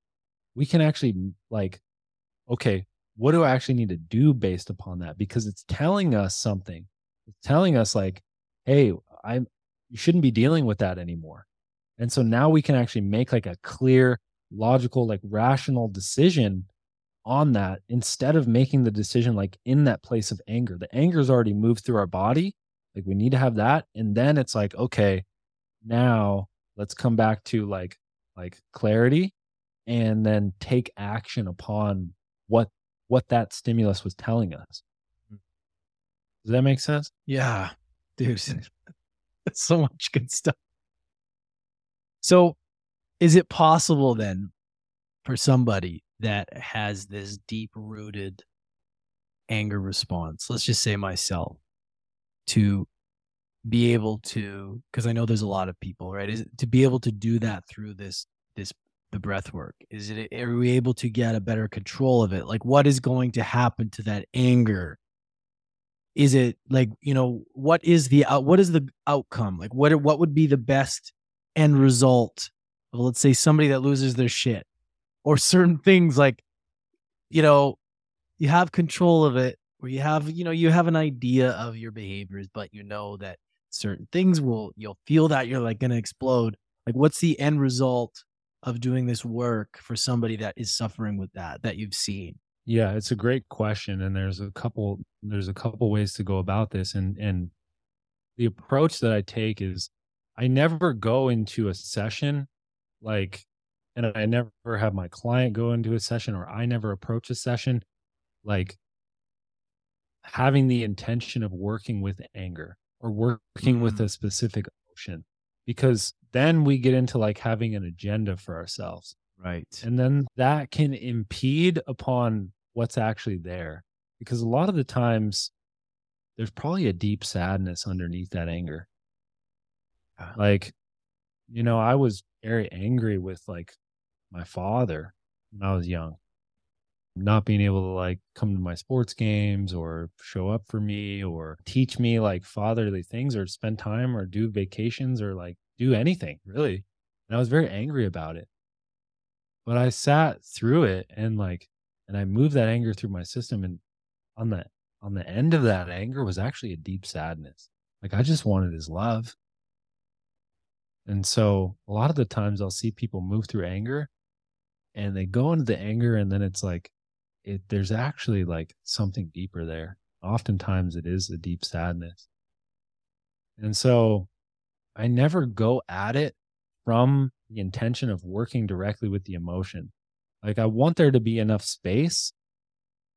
we can actually like okay what do i actually need to do based upon that because it's telling us something it's telling us like hey i'm you shouldn't be dealing with that anymore and so now we can actually make like a clear logical like rational decision on that instead of making the decision like in that place of anger. The anger's already moved through our body. Like we need to have that. And then it's like, okay, now let's come back to like like clarity and then take action upon what what that stimulus was telling us. Mm. Does that make sense? Yeah. Dude. so much good stuff. So is it possible then for somebody that has this deep rooted anger response, let's just say myself, to be able to because I know there's a lot of people, right? Is to be able to do that through this this the breath work? Is it are we able to get a better control of it? Like what is going to happen to that anger? Is it like, you know, what is the uh, what is the outcome? Like what what would be the best end result of let's say somebody that loses their shit or certain things like you know, you have control of it where you have, you know, you have an idea of your behaviors, but you know that certain things will you'll feel that you're like going to explode. Like what's the end result of doing this work for somebody that is suffering with that that you've seen? Yeah, it's a great question and there's a couple there's a couple ways to go about this and and the approach that I take is I never go into a session like and I never have my client go into a session or I never approach a session like having the intention of working with anger or working mm-hmm. with a specific emotion because then we get into like having an agenda for ourselves. Right. And then that can impede upon what's actually there because a lot of the times there's probably a deep sadness underneath that anger. Uh, like you know i was very angry with like my father when i was young not being able to like come to my sports games or show up for me or teach me like fatherly things or spend time or do vacations or like do anything really. And I was very angry about it. But I sat through it and like, and I moved that anger through my system. And on the, on the end of that anger was actually a deep sadness. Like I just wanted his love. And so a lot of the times I'll see people move through anger and they go into the anger and then it's like it there's actually like something deeper there. Oftentimes it is a deep sadness. And so I never go at it from the intention of working directly with the emotion. Like I want there to be enough space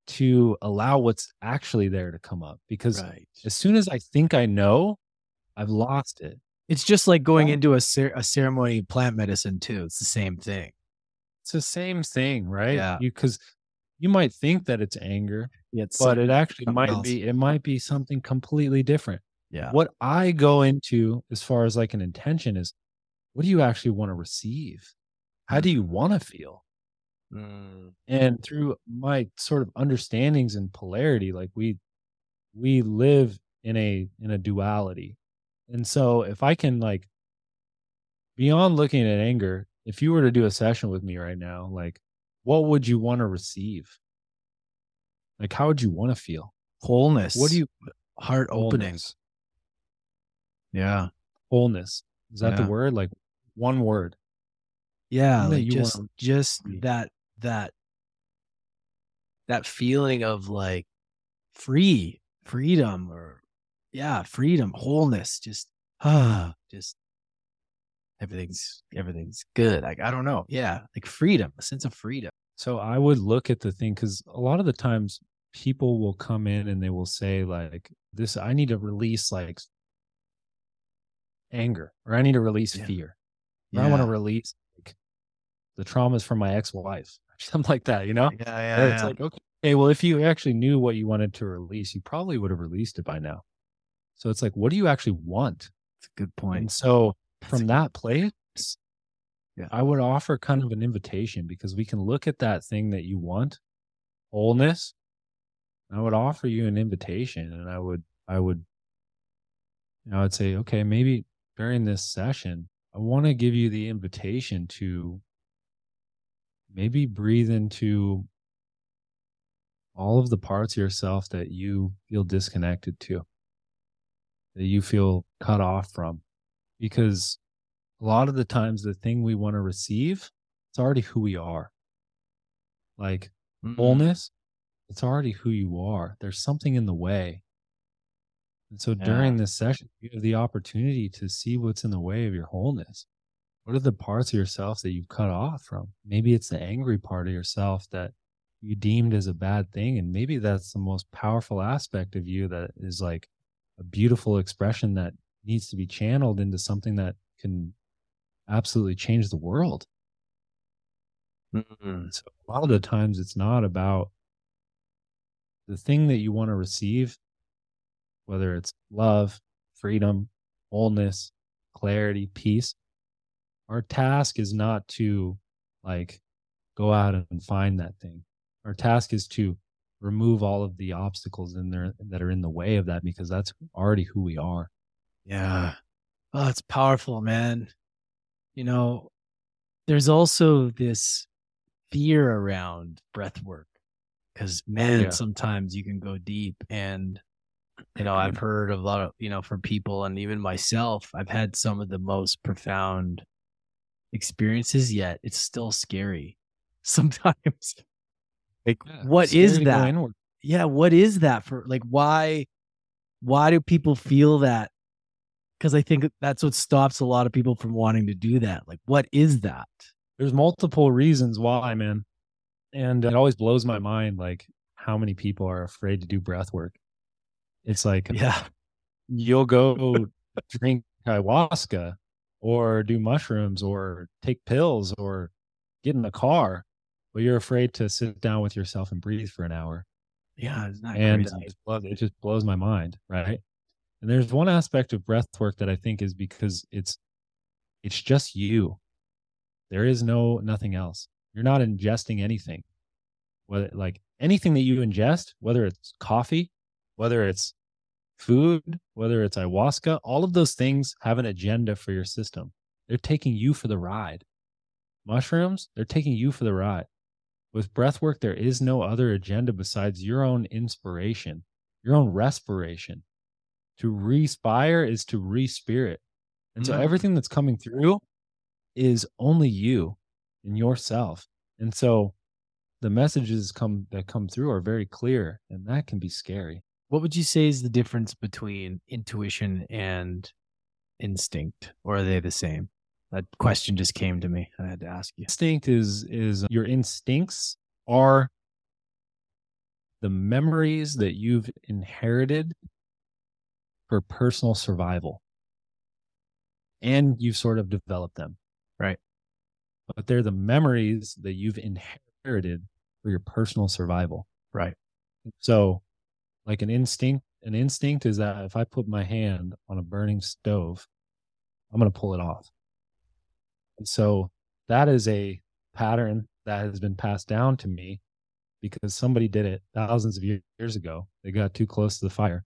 to allow what's actually there to come up because right. as soon as I think I know, I've lost it. It's just like going into a, cer- a ceremony plant medicine too. It's the same thing. It's the same thing, right? Yeah. Because you might think that it's anger, yeah, it's but it actually might else. be it might be something completely different. Yeah. What I go into as far as like an intention is what do you actually want to receive? How do you want to feel? Mm. And through my sort of understandings and polarity, like we we live in a in a duality. And so if I can like beyond looking at anger, if you were to do a session with me right now, like what would you want to receive? Like, how would you want to feel? Wholeness. What do you, heart openings. Yeah. Wholeness. Is that yeah. the word? Like one word. Yeah. Like just, just that, that, that feeling of like free, freedom or yeah, freedom, wholeness, just, ah, just everything's everything's good. Like I don't know. Yeah, like freedom, a sense of freedom. So I would look at the thing because a lot of the times people will come in and they will say like this i need to release like anger or i need to release yeah. fear yeah. i want to release like the traumas from my ex-wife something like that you know yeah yeah, it's yeah. like okay well if you actually knew what you wanted to release you probably would have released it by now so it's like what do you actually want it's a good point. point and so from that place, yeah. I would offer kind of an invitation because we can look at that thing that you want, wholeness. I would offer you an invitation and I would, I would, know, I would say, okay, maybe during this session, I want to give you the invitation to maybe breathe into all of the parts of yourself that you feel disconnected to, that you feel cut off from because a lot of the times the thing we want to receive it's already who we are. Like mm-hmm. wholeness it's already who you are. There's something in the way. And so yeah. during this session you have the opportunity to see what's in the way of your wholeness. What are the parts of yourself that you've cut off from? Maybe it's the angry part of yourself that you deemed as a bad thing and maybe that's the most powerful aspect of you that is like a beautiful expression that needs to be channeled into something that can absolutely change the world. Mm-hmm. So a lot of the times it's not about the thing that you want to receive, whether it's love, freedom, wholeness, clarity, peace. Our task is not to like go out and find that thing. Our task is to remove all of the obstacles in there that are in the way of that because that's already who we are. Yeah. Oh, it's powerful, man. You know, there's also this fear around breath work because man, Yeah. sometimes you can go deep and you know, I've mm-hmm. heard a lot of, you know, from people and even myself, I've had some of the most profound experiences yet. It's still scary sometimes. Like, Yeah, what is scary to go that? yeah what is that for like why why do people feel that because i think that's what stops a lot of people from wanting to do that like what is that There's multiple reasons why, man. And it always blows my mind like how many people are afraid to do breath work. It's like yeah you'll go drink ayahuasca or do mushrooms or take pills or get in a car, but you're afraid to sit down with yourself and breathe for an hour. yeah it's not and crazy. it just, blows, it just blows my mind, right? And there's one aspect of breath work that I think is because it's it's just you. There is no nothing else. You're not ingesting anything. Whether like anything that you ingest, whether it's coffee, whether it's food, whether it's ayahuasca, all of those things have an agenda for your system. They're taking you for the ride. Mushrooms, they're taking you for the ride. With breath work, there is no other agenda besides your own inspiration, your own respiration. To respire is to respirit. And so Mhm. everything that's coming through is only you and yourself. And so the messages come that come through are very clear and that can be scary. what would you say is the difference between intuition and instinct or are they the same that question just came to me i had to ask you Instinct is is your instincts are the memories that you've inherited for personal survival. And you've sort of developed them. Right. But they're the memories that you've inherited for your personal survival. right So, like an instinct, an instinct is that if I put my hand on a burning stove, I'm going to pull it off. And so that is a pattern that has been passed down to me because somebody did it thousands of years ago. They got too close to the fire.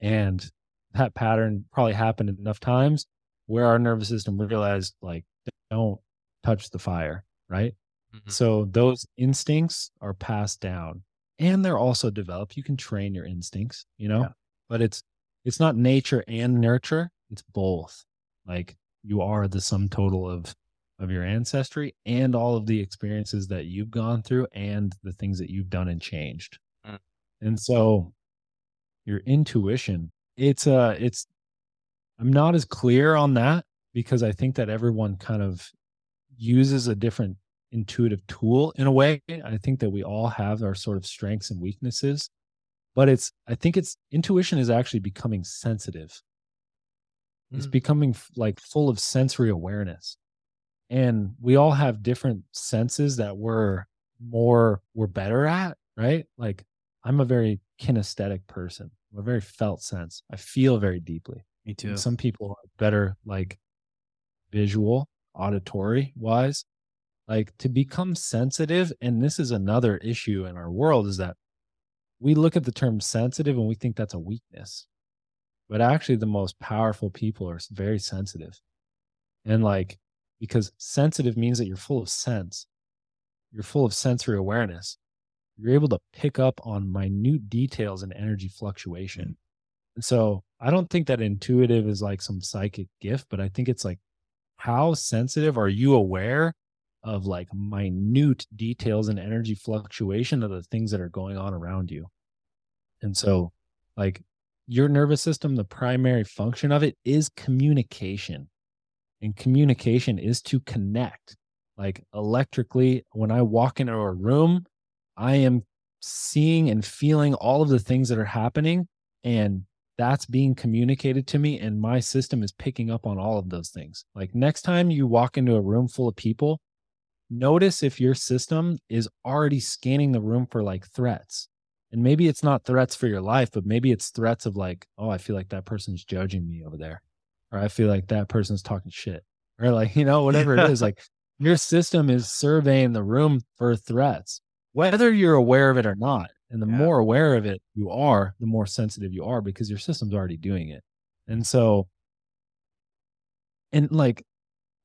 And that pattern probably happened enough times where our nervous system realized, like, don't touch the fire, right? Mm-hmm. So those instincts are passed down and they're also developed. You can train your instincts, you know, Yeah. but it's it's not nature and nurture, it's both. Like you are the sum total of of your ancestry and all of the experiences that you've gone through and the things that you've done and changed. Mm. And so your intuition, it's uh it's I'm not as clear on that because I think that everyone kind of uses a different intuitive tool in a way. I think that we all have our sort of strengths and weaknesses, but it's, I think it's intuition is actually becoming sensitive. It's Mm. becoming f- like full of sensory awareness. And we all have different senses that we're more, we're better at, right? Like I'm a very kinesthetic person, a very felt sense. I feel very deeply. me too And Some people are better like visual, auditory wise. Like to become sensitive, and this is another issue in our world, is that we look at the term sensitive and we think that's a weakness. But actually, the most powerful people are very sensitive. And like, because sensitive means that you're full of sense, you're full of sensory awareness. You're able to pick up on minute details and energy fluctuation. And so I don't think that intuitive is like some psychic gift, but I think it's like, how sensitive are you aware of like minute details and energy fluctuation of the things that are going on around you? And so, like, your nervous system, the primary function of it is communication. And communication is to connect. Like, electrically, when I walk into a room, I am seeing and feeling all of the things that are happening. And that's being communicated to me and my system is picking up on all of those things. Like next time you walk into a room full of people notice if your system is already scanning the room for like threats. And maybe it's not threats for your life but maybe it's threats of like oh i feel like that person's judging me over there or i feel like that person's talking shit or like you know whatever it is. Like your system is surveying the room for threats, whether you're aware of it or not. And the Yeah. more aware of it you are, the more sensitive you are because your system's already doing it. And so, and like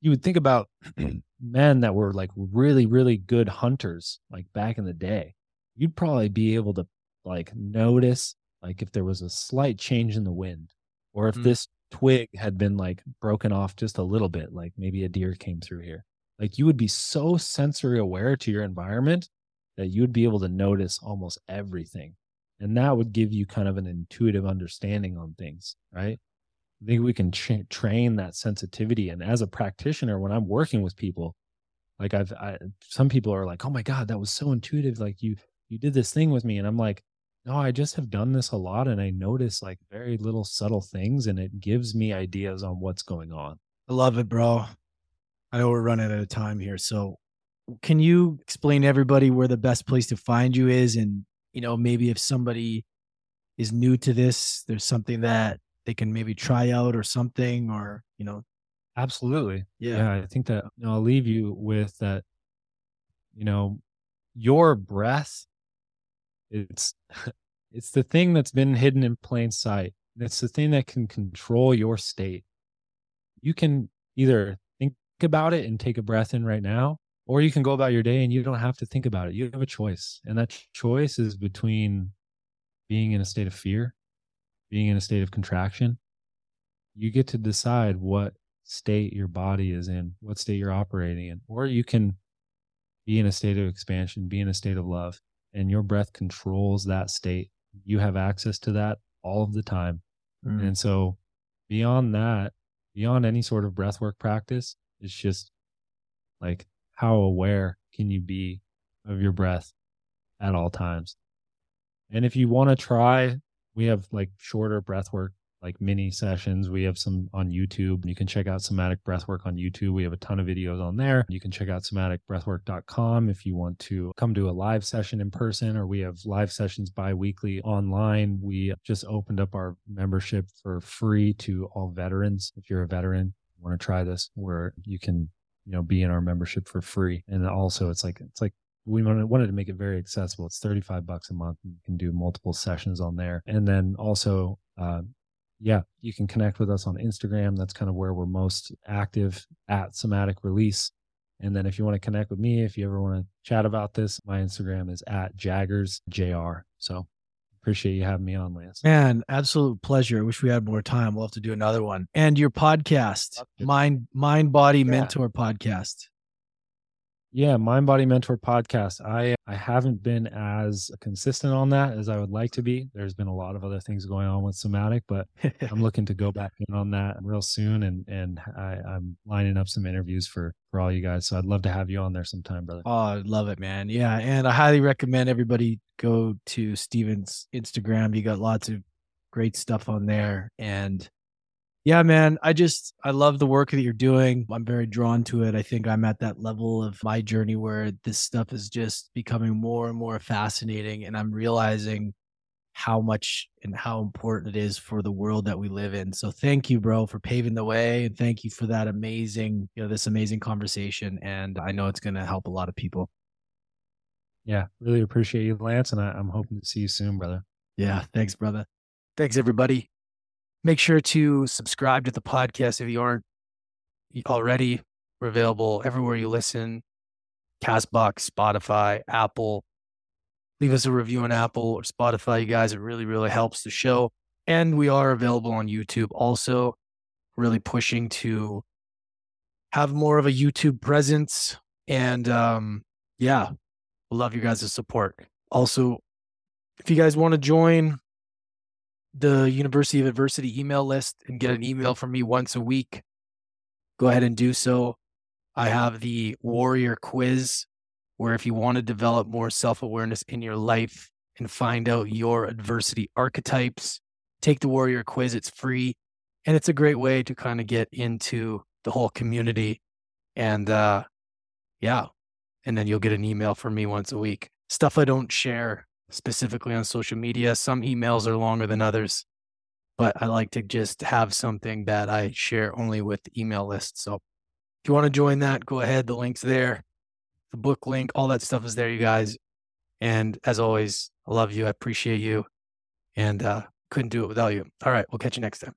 you would think about men that were like really, really good hunters, like back in the day, you'd probably be able to like notice like if there was a slight change in the wind or if Mm. this twig had been like broken off just a little bit, like maybe a deer came through here. Like you would be so sensory aware to your environment that you would be able to notice almost everything. And that would give you kind of an intuitive understanding on things, right? I think we can tra- train that sensitivity. And as a practitioner, when I'm working with people, like I've, I, some people are like, "Oh my god, that was so intuitive! Like you, you did this thing with me," and I'm like, "No, I just have done this a lot, and I notice like very little subtle things, and it gives me ideas on what's going on." I love it, bro. I know we're running out of time here. So can you explain to everybody where the best place to find you is? And, you know, maybe if somebody is new to this, there's something that they can maybe try out or something, or, you know, Absolutely. yeah. Yeah, I think that you know, I'll leave you with that. You know, your breath. It's it's the thing that's been hidden in plain sight. It's the thing that can control your state. You can either think about it and take a breath in right now, or you can go about your day and you don't have to think about it. You have a choice, and that choice is between being in a state of fear, being in a state of contraction. You get to decide what state your body is in, what state you're operating in, or you can be in a state of expansion, be in a state of love, and your breath controls that state. You have access to that all of the time. Mm. And so, beyond that, beyond any sort of breathwork practice, it's just like how aware can you be of your breath at all times? And if you want to try, we have like shorter breathwork like mini sessions. We have some on YouTube. You can check out somatic breathwork on YouTube. We have a ton of videos on there. You can check out somaticbreathwork.com if you want to come to a live session in person, or we have live sessions bi weekly online. We just opened up our membership for free to all veterans. If you're a veteran, want to try this, where you can, you know, be in our membership for free. And also, it's like, it's like, we wanted, to make it very accessible. It's 35 bucks a month. You can do multiple sessions on there. And then also, uh, yeah, you can connect with us on Instagram. That's kind of where we're most active at Somatic Release. And then if you want to connect with me, if you ever want to chat about this, my Instagram is at Jaggers JR. So appreciate you having me on, Lance. Man, absolute pleasure. I wish we had more time. We'll have to do another one. And your podcast, Mind Mind Body Yeah. Mentor podcast. Yeah, Mind Body Mentor podcast. I uh, I haven't been as consistent on that as I would like to be. There's been a lot of other things going on with somatic, but I'm looking to go back in on that real soon, and and I, I'm lining up some interviews for for all you guys. So I'd love to have you on there sometime, brother. Oh, I love it, man. Yeah. And I highly recommend everybody go to Steven's Instagram. You got lots of great stuff on there. And yeah, man, I just, I love the work that you're doing. I'm very drawn to it. I think I'm at that level of my journey where this stuff is just becoming more and more fascinating. And I'm realizing how much and how important it is for the world that we live in. So thank you, bro, for paving the way. And thank you for that amazing, you know, this amazing conversation. And I know it's going to help a lot of people. Yeah, really appreciate you, Lance, and I, I'm hoping to see you soon, brother. Yeah. Thanks, brother. Thanks, everybody. Make sure to subscribe to the podcast if you aren't already. We're available everywhere you listen Castbox, Spotify, Apple. Leave us a review on Apple or Spotify, you guys. It really, really helps the show. And we are available on YouTube also. Really pushing to have more of a YouTube presence. And um, yeah, love you guys' support. Also, if you guys want to join the University of Adversity email list and get an email from me once a week, go ahead and do so. I have the Warrior Quiz, where if you want to develop more self awareness in your life and find out your adversity archetypes, take the Warrior Quiz. It's free and it's a great way to kind of get into the whole community. And uh, yeah, and then you'll get an email from me once a week. Stuff I don't share specifically on social media. Some emails are longer than others, but I like to just have something that I share only with email list. So If you want to join that, go ahead. The link's there. The book link, all that stuff is there, you guys. And as always, I love you. I appreciate you. And uh, couldn't do it without you. All right. We'll catch you next time.